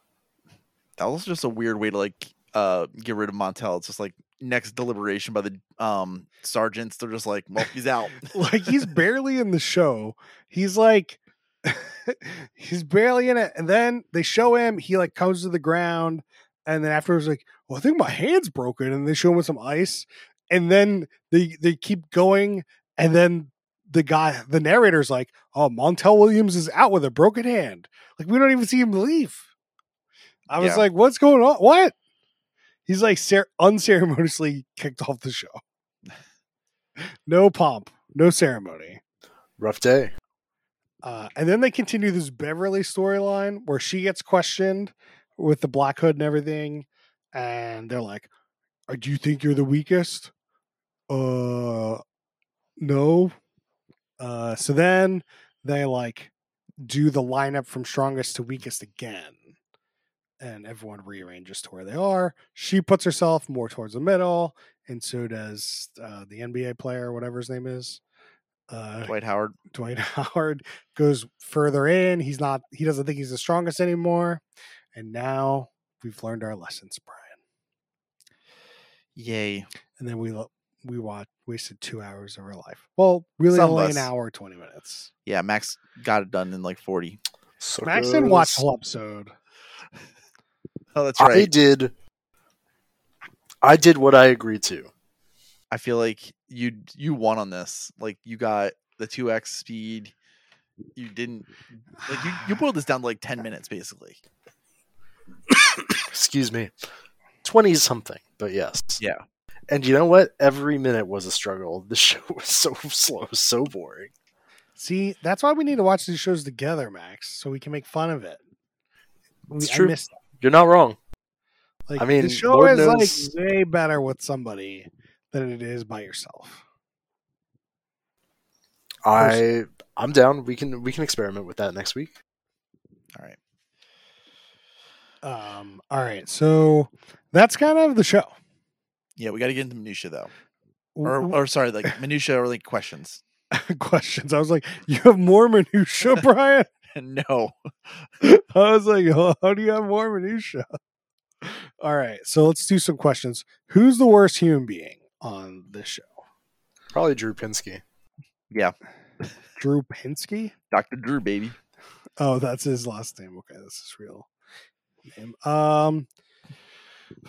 That was just a weird way to like uh get rid of Montel. It's just like next deliberation by the um sergeants. They're just like, well, he's out. like he's barely in the show. He's like he's barely in it. And then they show him, he like comes to the ground, and then afterwards, like, well, I think my hand's broken, and they show him with some ice, and then they they keep going, and then the guy, the narrator's like, Oh, Montel Williams is out with a broken hand. Like, we don't even see him leave. I was Yeah. like, What's going on? What? He's like cer- unceremoniously kicked off the show. No pomp, no ceremony. Rough day. Uh, and then they continue this Beverley storyline where she gets questioned with the black hood and everything, and they're like, "Uh, "Do you think you're the weakest?" Uh, no. Uh, so then they like do the lineup from strongest to weakest again, and everyone rearranges to where they are. She puts herself more towards the middle, and so does uh, the NBA player, whatever his name is. Uh, Dwight Howard. Dwight Howard goes further in. He's not. He doesn't think he's the strongest anymore. And now we've learned our lessons, Brian. Yay. And then we lo- we watched wasted two hours of our life. Well, really Some only us. an hour twenty minutes. Yeah, Max got it done in like 40. Max didn't watch the whole episode. Oh, that's I did. I did what I agreed to. I feel like you you won on this. Like you got the 2x speed. You didn't like you, you boiled this down to like 10 minutes basically. Excuse me. Twenty something, but yes. Yeah. And you know what? Every minute was a struggle. The show was so slow, so boring. See, that's why we need to watch these shows together, Max, so we can make fun of it. We, It's I true. missed that. You're not wrong. Like, I mean, the show Lord is knows- like way better with somebody than it is by yourself. I I'm down. We can we can experiment with that next week. All right. Um, all right, so that's kind of the show. Yeah, we got to get into minutia though. Or or sorry, like minutia or like questions. questions. I was like, you have more minutia, Brian. no. I was like, oh, how do you have more minutia? All right, so let's do some questions. Who's the worst human being on this show? Probably Drew Pinsky. Yeah. Drew Pinsky? Dr. Drew baby. Oh, that's his last name. Okay, this is real name. Um,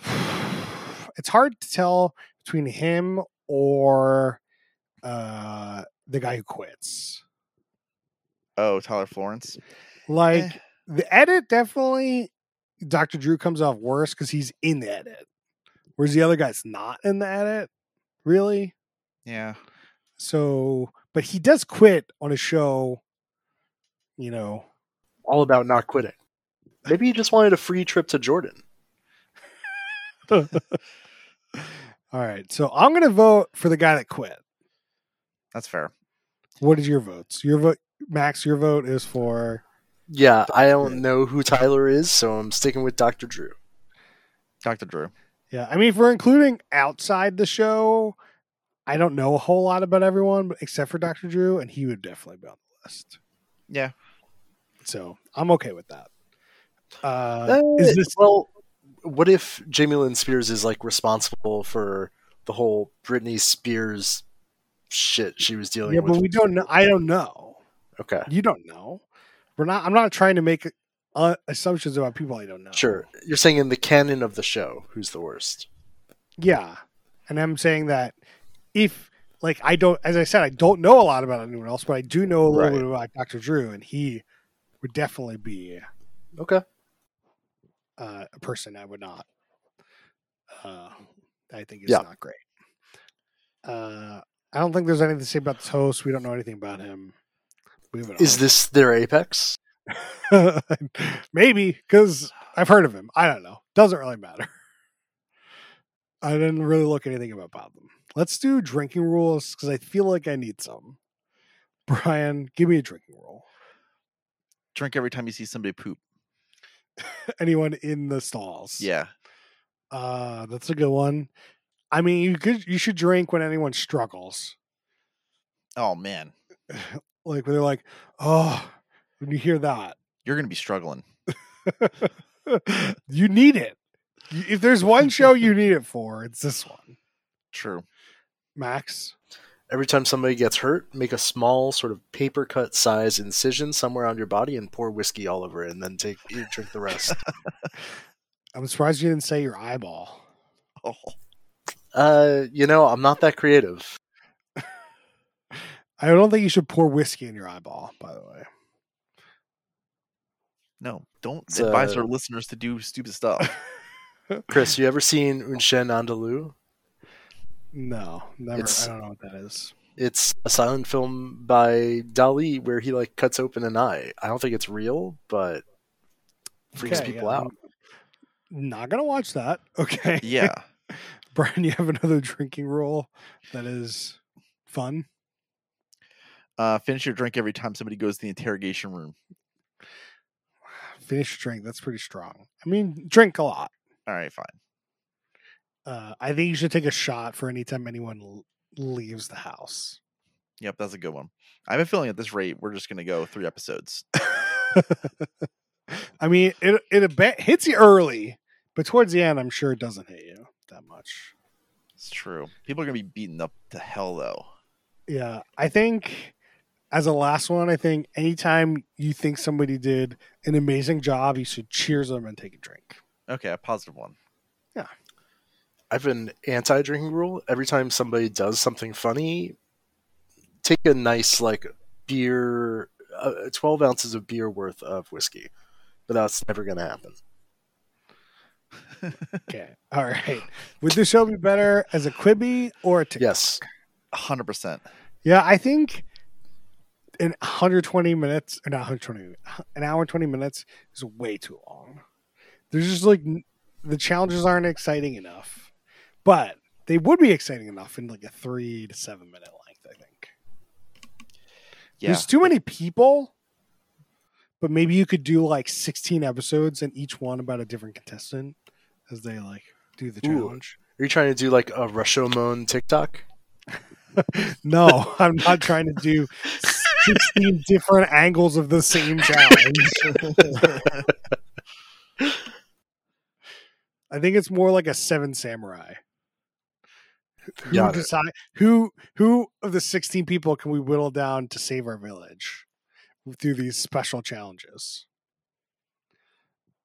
it's hard to tell between him or uh the guy who quits. Oh, Tyler Florence. Like Eh. the edit definitely Dr. Drew comes off worse because he's in the edit. Whereas the other guy's not in the edit, really. Yeah. So but he does quit on a show, you know. All about not quitting. Maybe he just wanted a free trip to Jordan. All right. So I'm gonna vote for the guy that quit. That's fair. What is your votes? Your vote Max, your vote is for Yeah, I don't know who Tyler is, so I'm sticking with Dr. Drew. Dr. Drew. Yeah, I mean, if we're including outside the show, I don't know a whole lot about everyone, except for Dr. Drew, and he would definitely be on the list. Yeah. So I'm okay with that. Uh, Uh, is this well? What if Jamie Lynn Spears is like responsible for the whole Britney Spears shit she was dealing yeah? with? But we don't know. I don't know. Okay, You don't know. We're not. I'm not trying to make uh, assumptions about people I don't know. sure. You're saying in the canon of the show, who's the worst? Yeah, and I'm saying that if like I don't, as I said, I don't know a lot about anyone else, but I do know a little Right. bit about Dr. Drew, and he would definitely be Okay, uh, a person I would not. Uh, I think is Yeah. not great. Uh, I don't think there's anything to say about this host. We don't know anything about him. Moving is this their apex? maybe because I've heard of him? I don't know. Doesn't really matter. I didn't really look anything up about them. Let's do drinking rules because I feel like I need some. Brian, give me a drinking rule. Drink every time you see somebody poop. Anyone in the stalls? Yeah. Uh, that's a good one. I mean, you could you should drink when anyone struggles. Oh man, Like when they're like, oh, when you hear that, you're gonna be struggling. you need it. If there's one show you need it for, it's this one. True. Max. Every time somebody gets hurt, make a small sort of paper cut size incision somewhere on your body and pour whiskey all over it, and then take you drink the rest. I'm surprised you didn't say your eyeball. Oh, uh, you know, I'm not that creative. I don't think you should pour whiskey in your eyeball, by the way. no! Don't It's, advise uh, our listeners to do stupid stuff. Chris, you ever seen Un Chien Andalou? No, never. It's- I don't know what that is. It's a silent film by Dali where he like cuts open an eye. I don't think it's real, but freaks Okay, people yeah, out. I'm Not gonna watch that. Okay. yeah. Brian, you have another drinking rule that is fun. Uh, finish your drink every time somebody goes to the interrogation room. Finish your drink. That's pretty strong. I mean, drink a lot. All right, fine. Uh, I think you should take a shot for any time anyone l- leaves the house. Yep, that's a good one. I have a feeling at this rate we're just gonna go three episodes. I mean, it it bit hits you early, but towards the end, I'm sure it doesn't hit you that much. It's true. People are gonna be beaten up to hell though. Yeah, I think as a last one, I think anytime you think somebody did an amazing job, you should cheers them and take a drink. Okay, a positive one. Yeah. I have an anti drinking rule. Every time somebody does something funny, take a nice like beer, uh, twelve ounces of beer worth of whiskey. But that's never going to happen. Okay, all right. Would the show be better as a Quibi or a TikTok? Yes, hundred percent. Yeah, I think in 120 minutes, or not 120, an hour and 20 minutes is way too long. There's just like the challenges aren't exciting enough, but they would be exciting enough in like a three to seven minute length. I think Yeah. there's too many people, but maybe you could do like 16 episodes and each one about a different contestant as they like do the Ooh. challenge. are you trying to do like a Rashomon TikTok? No, I'm not trying to do 16 different angles of the same challenge. I think it's more like a seven samurai. Who decide who who of the 16 people can we whittle down to save our village through these special challenges?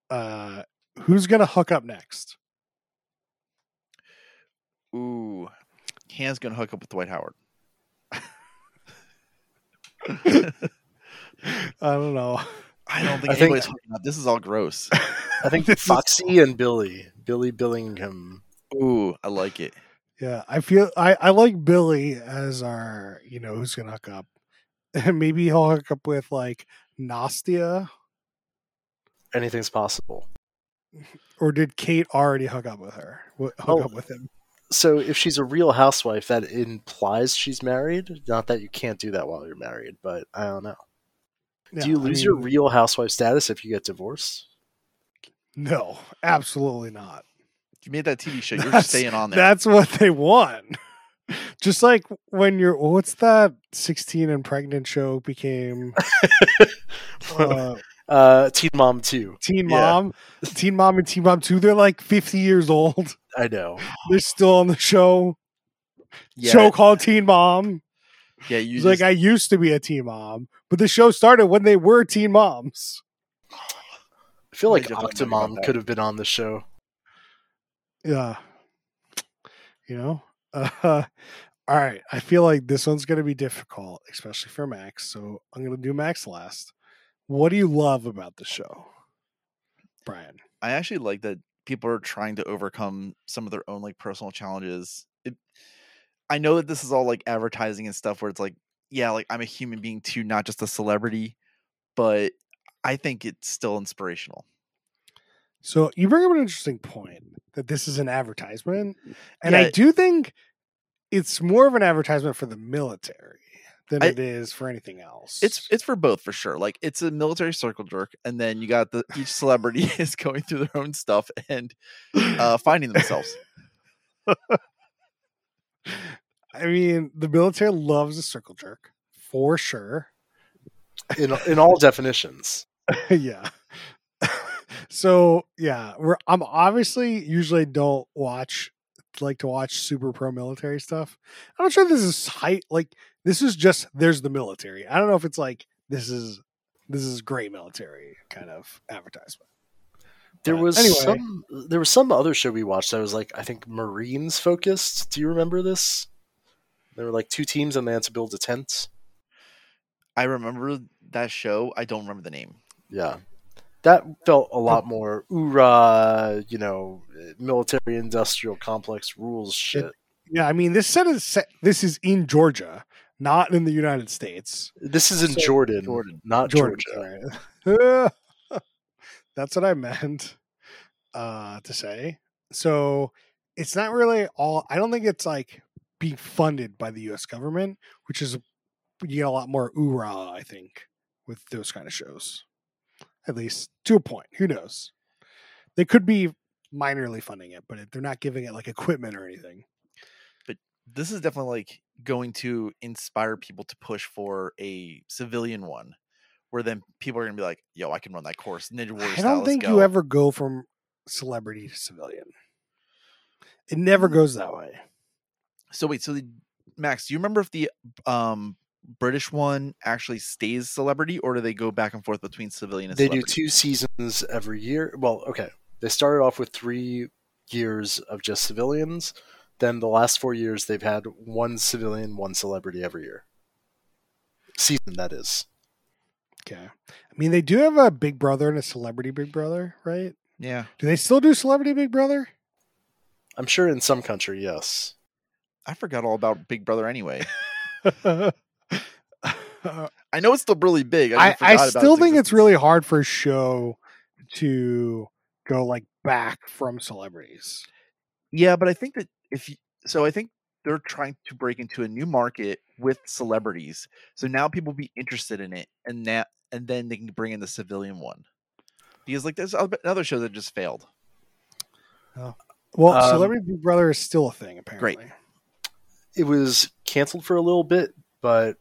Uh who's gonna hook up next? Ooh, Han's gonna hook up with Dwight Howard. I don't know. I don't think I think- anybody's hooking up. This is all gross. I think Foxy and Billy, Billy Billingham. Ooh, I like it. Yeah, I feel I, I like Billy as our, you know, who's gonna hook up. And maybe he'll hook up with like Nastia. Anything's possible. Or did Kate already hook up with her? Wh- Hook Oh. up with him. So if she's a real housewife, that implies she's married. Not that you can't do that while you're married, but I don't know. Yeah, do you I lose your real housewife status if you get divorced? No, absolutely not. You made that TV show, you're That's- staying on there. That's what they want. Just like when you're what's that 16 and pregnant show became uh, uh, Teen Mom 2. Teen Yeah. Mom, Teen Mom and Teen Mom 2. They're like 50 years old. I know. They're still on the show. yeah, Show called Teen Mom. yeah. You just, like, I used to be a teen mom, but the show started when they were teen moms. I feel like just don't know about Octomom could have been on the show. Yeah. You know? Uh, all right. I feel like this one's going to be difficult, especially for Max. So I'm going to do Max last. What do you love about the show, Brian? I actually like that people are trying to overcome some of their own like personal challenges. It, I know that this is all like advertising and stuff where it's like, yeah, like I'm a human being too, not just a celebrity, but I think it's still inspirational. So you bring up an interesting point that this is an advertisement, and I do think it's more of an advertisement for the military than I- it is for anything else. It's it's for both for sure. Like it's a military circle jerk, and then you got the each celebrity is going through their own stuff and uh, finding themselves. I mean, the military loves a circle jerk for sure. in in all definitions. yeah. so yeah, we're I'm obviously usually don't watch like to watch super pro military stuff. I'm not sure this is height like this is just there's the military. I don't know if it's like this is this is great military kind of advertisement. There But was anyway. some there was some other show we watched that was like I think Marines focused. Do you remember this? There were like two teams and they had to build a tent. I remember that show. I don't remember the name. Yeah. That felt a lot oh. more oorah, you know, military industrial complex rules shit. Yeah, I mean this set is set, this is in Georgia, not in the United States. this is in So- Jordan, Jordan. not Jordan, Georgia. sorry. That's what I meant uh, to say. So it's not really all. I don't think it's like being funded by the U.S. government, which is you get a lot more oorah. I think with those kind of shows, at least to a point. Who knows? They could be minorly funding it, but they're not giving it like equipment or anything. But this is definitely like going to inspire people to push for a civilian one, where then people are gonna be like, "Yo, I can run that course." Ninja Warrior I don't let's think you ever go from celebrity to civilian. It never goes that way. So wait, so the Max, do you remember if the um British one actually stays celebrity, or do they go back and forth between civilian and They do two seasons every year. Well, okay. They started off with three years of just civilians. Then the last four years, they've had one civilian, one celebrity every year. Season, that is. Okay. I mean, they do have a Big Brother and a Celebrity Big Brother, right? Yeah, Do they still do Celebrity Big Brother? I'm sure in some country, yes. I forgot all about Big Brother anyway. I, I know it's still really big. I, I just forgot about still its think it's really hard for a show to go like back from celebrities. Yeah, but I think that if you, so, I think they're trying to break into a new market with celebrities. So now people will be interested in it, and that and then they can bring in the civilian one. Because like there's oth- other shows that just failed. Well, Um, Celebrity Big Brother is still a thing, apparently. Great. It was canceled for a little bit, but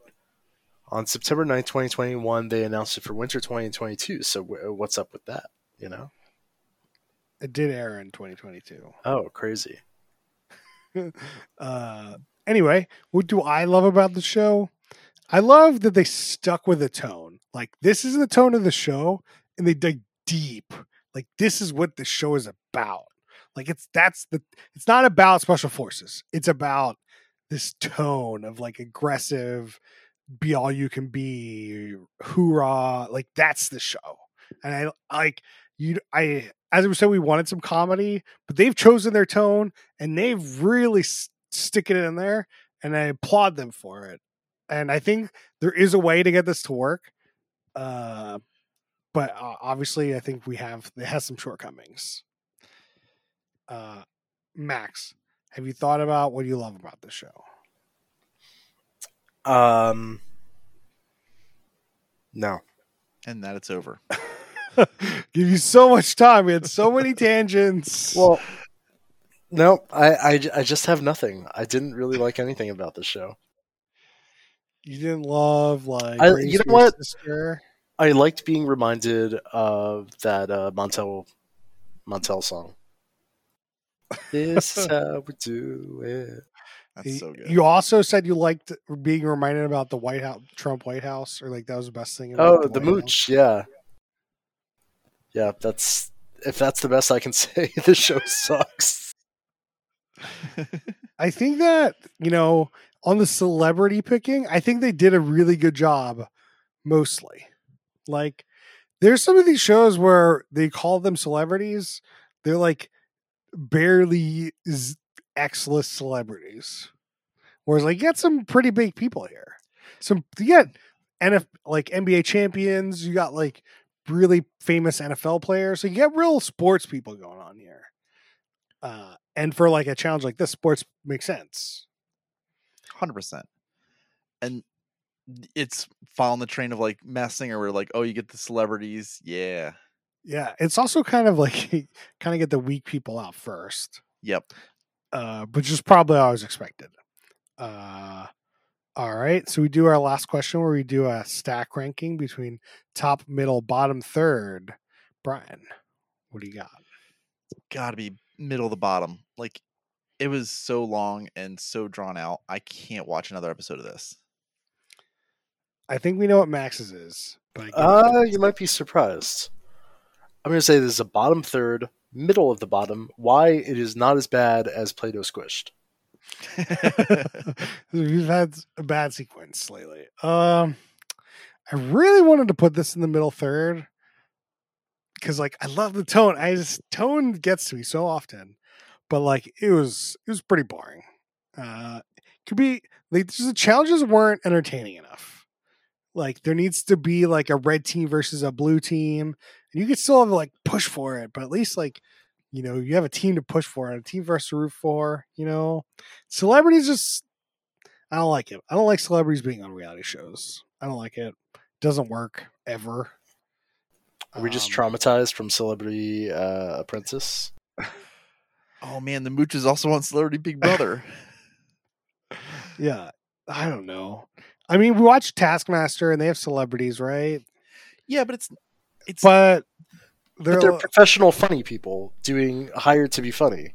on September 9th, 2021, they announced it for winter 2022. So w- what's up with that? You know? It did air in 2022. Oh, crazy. uh, anyway, what do I love about the show? I love that they stuck with the tone. Like this is the tone of the show, and they dig deep. Like this is what the show is about. Like it's that's the. It's not about special forces. It's about this tone of like aggressive, be all you can be, hoorah. Like that's the show. And I like you. I as we said, we wanted some comedy, but they've chosen their tone and they've really s- sticking it in there and i applaud them for it and i think there is a way to get this to work uh, but uh, obviously i think we have it has some shortcomings uh, max have you thought about what you love about the show Um, no. And that it's over. give you so much time we had so many tangents Well, no, I, I, I just have nothing. I didn't really like anything about the show. you didn't love like I- you know what? sister I liked being reminded of that uh, Montel Montel song. This is how we do it. That's so good. You also said you liked being reminded about the White House, Trump White House, or like that was the best thing. About Oh, the White House. mooch, yeah, yeah. That's if that's the best I can say. the show sucks. I think that you know on the celebrity picking, I think they did a really good job. Mostly, like there's some of these shows where they call them celebrities. They're like barely z- X-list celebrities. Whereas like you got some pretty big people here. Some you got NF like NBA champions. You got like really famous NFL players. So you get real sports people going on here. Uh, and for like a challenge like this, sports makes sense. Hundred percent. And it's following the train of like messing or we're like, oh, you get the celebrities. Yeah. Yeah. It's also kind of like kind of get the weak people out first. Yep. Uh, which is probably always expected. Uh all right. So we do our last question where we do a stack ranking between top, middle, bottom, third. Brian, what do you got? Gotta be middle of the bottom. Like it was so long and so drawn out. I can't watch another episode of this. I think we know what Max's is. But uh, you might be surprised. I'm going to say this is a bottom third, middle of the bottom. Why it is not as bad as Play-Doh Squished. We've had a bad sequence lately. Um, I really wanted to put this in the middle third because, like, I love the tone. I just tone gets to me so often, but like, it was it was pretty boring. Uh, could be like the challenges weren't entertaining enough. Like, there needs to be like a red team versus a blue team, and you could still have like push for it, but at least like you know, you have a team to push for and a team for us to root for, you know. Celebrities just I don't like it. I don't like celebrities being on reality shows. I don't like it. it doesn't work ever. Are we just um, traumatized from Celebrity uh, Apprentice? Oh man, the Mooch is also on Celebrity Big Brother. yeah, I don't know. I mean, we watch Taskmaster and they have celebrities, right? Yeah, but it's it's but they're, but they're professional funny people doing hired to be funny.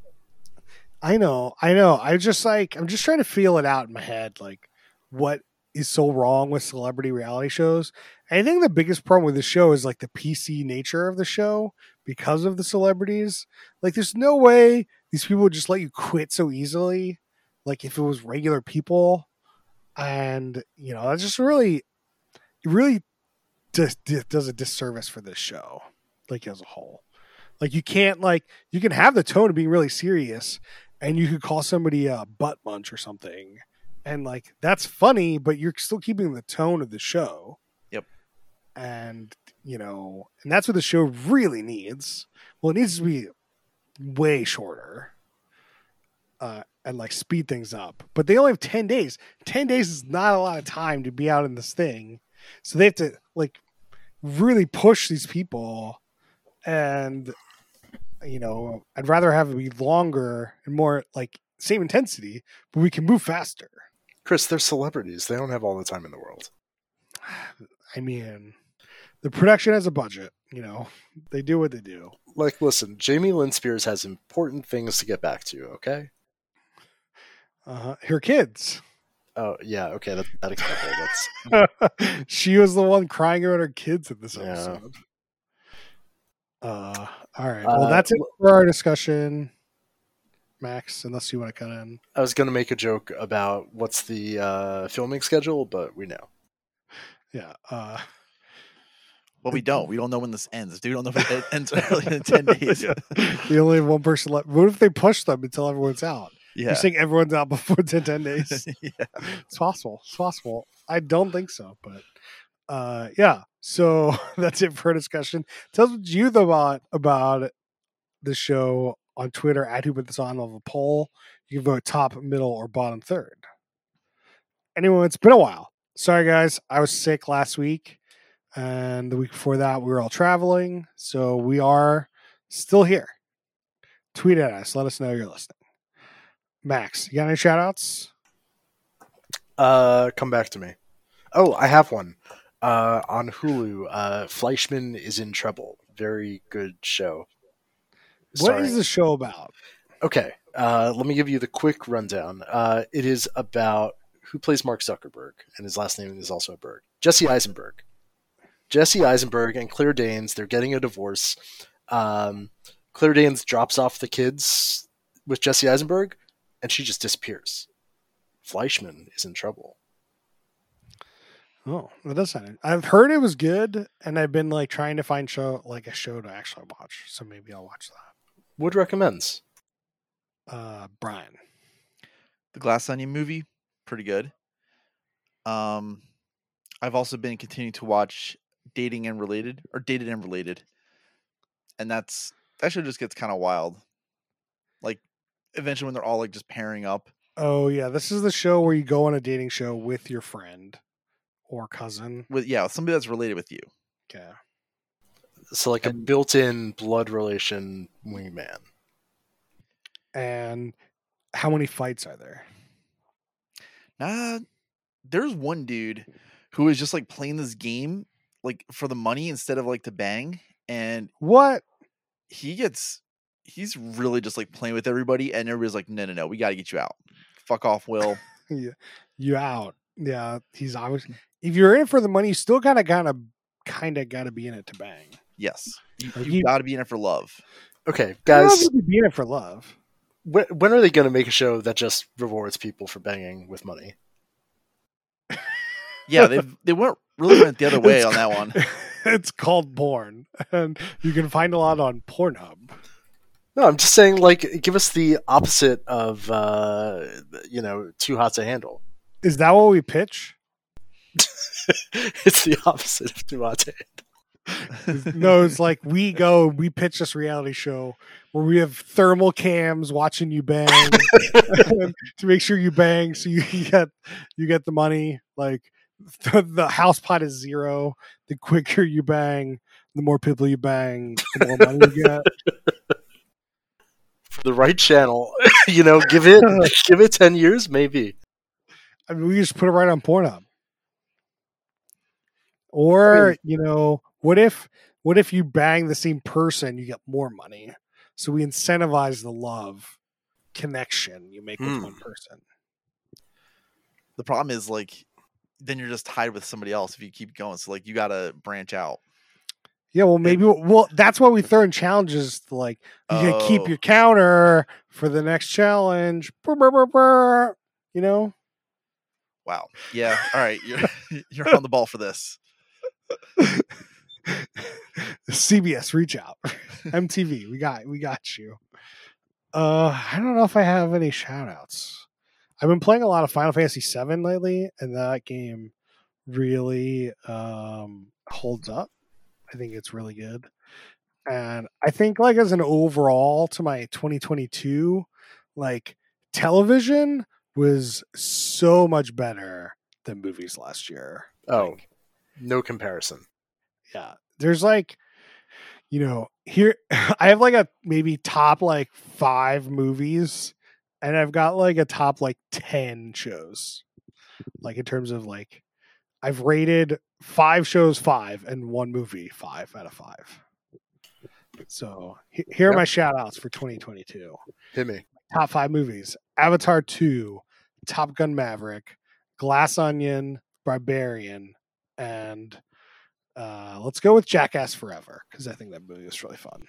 I know, I know. I just like I'm just trying to feel it out in my head, like what is so wrong with celebrity reality shows. I think the biggest problem with the show is like the PC nature of the show because of the celebrities. Like, there's no way these people would just let you quit so easily. Like, if it was regular people, and you know, that's just really, it really does, does a disservice for this show like as a whole. Like you can't like you can have the tone of being really serious, and you could call somebody a butt munch or something, and like that's funny, but you're still keeping the tone of the show. Yep. And you know, and that's what the show really needs. Well, it needs to be way shorter. Uh, and like speed things up. But they only have 10 days. 10 days is not a lot of time to be out in this thing. So they have to like really push these people and you know, I'd rather have it be longer and more like same intensity, but we can move faster. Chris, they're celebrities. They don't have all the time in the world. I mean, the production has a budget. You know, they do what they do. Like, listen, Jamie Lynn Spears has important things to get back to. Okay. Uh, her kids. Oh yeah, okay, that, that example. That's she was the one crying about her kids in this episode. Yeah. Uh, all right. Well, uh, that's it for our discussion, Max. Unless you want to cut in. I was going to make a joke about what's the uh, filming schedule, but we know. Yeah. Uh, well, we don't. We don't know when this ends. We don't know if it ends early in ten days. yeah. We only have one person left. What if they push them until everyone's out? Yeah. You're saying everyone's out before 10, 10 days? yeah. It's possible. It's possible. I don't think so, but uh, yeah. So that's it for a discussion. Tell us what you about about the show on Twitter at Who Put This On of a poll. You can vote top, middle, or bottom third. Anyway, it's been a while. Sorry, guys. I was sick last week, and the week before that, we were all traveling. So we are still here. Tweet at us. Let us know you're listening. Max, you got any shout outs? Uh, come back to me. Oh, I have one uh, on Hulu. Uh, Fleishman is in trouble. Very good show. What is the show about? Okay, uh, let me give you the quick rundown. Uh, it is about who plays Mark Zuckerberg, and his last name is also a Berg. Jesse Eisenberg. Jesse Eisenberg and Claire Danes. They're getting a divorce. Um, Claire Danes drops off the kids with Jesse Eisenberg, and she just disappears. Fleishman is in trouble. Oh, that does sound. I've heard it was good, and I've been like trying to find show like a show to actually watch. So maybe I'll watch that. Would recommends. Uh, Brian, the Glass Onion movie, pretty good. Um, I've also been continuing to watch dating and related or dated and related. And that's that show just gets kind of wild. Like eventually when they're all like just pairing up. Oh yeah, this is the show where you go on a dating show with your friend or cousin. with yeah, somebody that's related with you. Okay. So like a built-in blood relation wingman. And how many fights are there? Nah, there's one dude who is just like playing this game like for the money instead of like to bang, and What? he gets he's really just like playing with everybody, and everybody's like, no, no, no, we got to get you out. Fuck off, Will. you, you out. Yeah, he's obviously. If you're in it for the money, you still kind of, gotta kind of got to be in it to bang. yes, you, Like you you- got to be in it for love. Okay, I don't know guys, you be in it for love. when, when are they going to make a show that just rewards people for banging with money? Yeah, they they went really went the other way It's on that one. it's called porn, and you can find a lot on Pornhub. No, I'm just saying, like, give us the opposite of, uh, you know, too hot to handle. Is that what we pitch? it's the opposite of hot no, it's like we go, we pitch this reality show where we have thermal cams watching you bang to make sure you bang, so you get you get the money. Like the, the house pot is zero. The quicker you bang, the more people you bang, the more money you get. For the right channel, you know, give it give it ten years, maybe. I mean, we just put it right on Pornhub. Or you know, what if what if you bang the same person, you get more money? So we incentivize the love connection you make with Hmm. one person. The problem is like then you're just tied with somebody else if you keep going. So like you got to branch out. Yeah, well, maybe well that's why we throw in challenges. To like you can keep Oh. your counter for the next challenge. Brr, brr, brr. You know, Wow. Yeah. All right. You're you're on the ball for this. CBS, reach out. MTV, we got we got you. Uh, I don't know if I have any shout outs. I've been playing a lot of Final Fantasy VII lately, and that game really um holds up. I think it's really good. And I think like as an overall to my 2022, like television was so much better than movies last year. Oh, Like, no comparison. yeah there's like you know here i have like a maybe top like five movies and i've got like a top like 10 shows like in terms of like i've rated five shows five and one movie five out of five so here are Yep. my shout outs for 2022 Hit me. top five movies avatar 2 top gun maverick glass onion barbarian and uh, let's go with jackass forever because i think that movie was really fun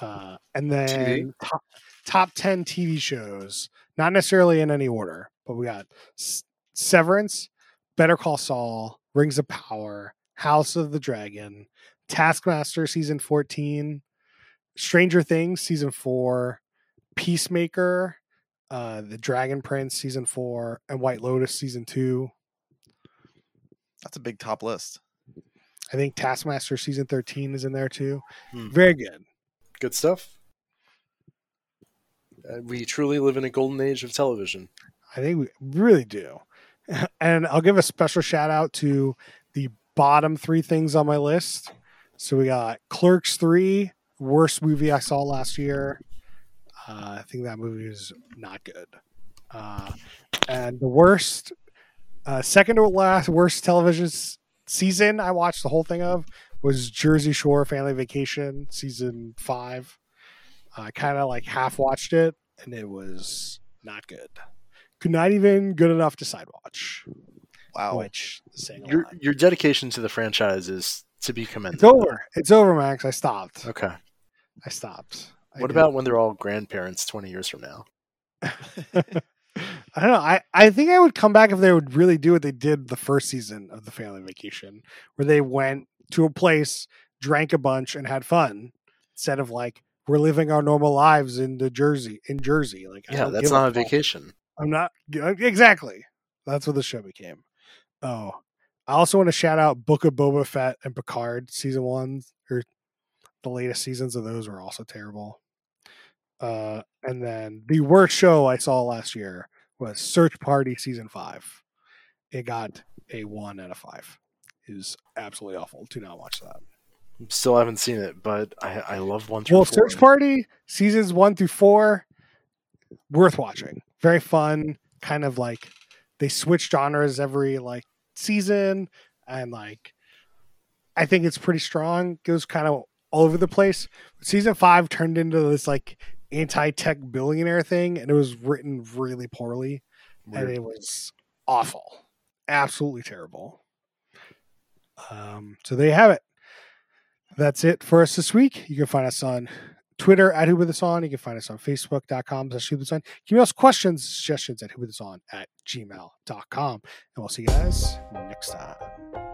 uh, and then top, top 10 tv shows not necessarily in any order but we got S- severance better call saul rings of power house of the dragon taskmaster season 14 stranger things season 4 Peacemaker, uh, The Dragon Prince season four, and White Lotus season two. That's a big top list. I think Taskmaster season thirteen is in there too. Hmm. Very good. Good stuff. Uh, we truly live in a golden age of television. I think we really do. And I'll give a special shout out to the bottom three things on my list. So we got Clerks three, worst movie I saw last year. Uh, I think that movie is not good. Uh, and the worst, uh, second to last worst television s- season I watched the whole thing of was Jersey Shore Family Vacation season five. I kind of like half watched it, and it was not good. Could not even good enough to side watch, Wow. which is saying a Your your dedication to the franchise is to be commended. It's over. It's over, Max. I stopped. Okay. I stopped. I What did. about when they're all grandparents twenty years from now? I don't know. I, I think I would come back if they would really do what they did the first season of the Family Vacation, where they went to a place, drank a bunch, and had fun, instead of like we're living our normal lives in the Jersey in Jersey. Like Yeah, that's not a vacation. I'm not exactly. That's what the show became. Oh, I also want to shout out Book of Boba Fett and Picard season one or the latest seasons of those were also terrible. Uh, and then the worst show I saw last year was Search Party season five. It got a one out of five. It was absolutely awful. Do not watch that. Still haven't seen it, but I, I love one through Well, four. Search Party seasons one through four, worth watching. Very fun. Kind of like they switch genres every like season, and like I think it's pretty strong. Goes kind of all over the place. Season five turned into this like anti-tech billionaire thing, and it was written really poorly, and it was awful, absolutely terrible. Um, so there you have it. That's it for us this week. You can find us on Twitter at Who With Us On. You can find us on Facebook.com slash Who With Us On. Email us questions, suggestions at Who With Us On at gmail.com. And we'll see you guys next time.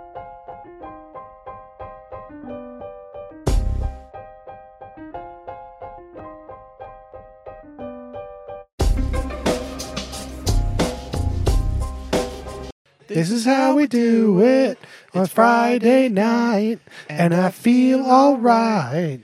This is how we do it on Friday night, and I feel alright.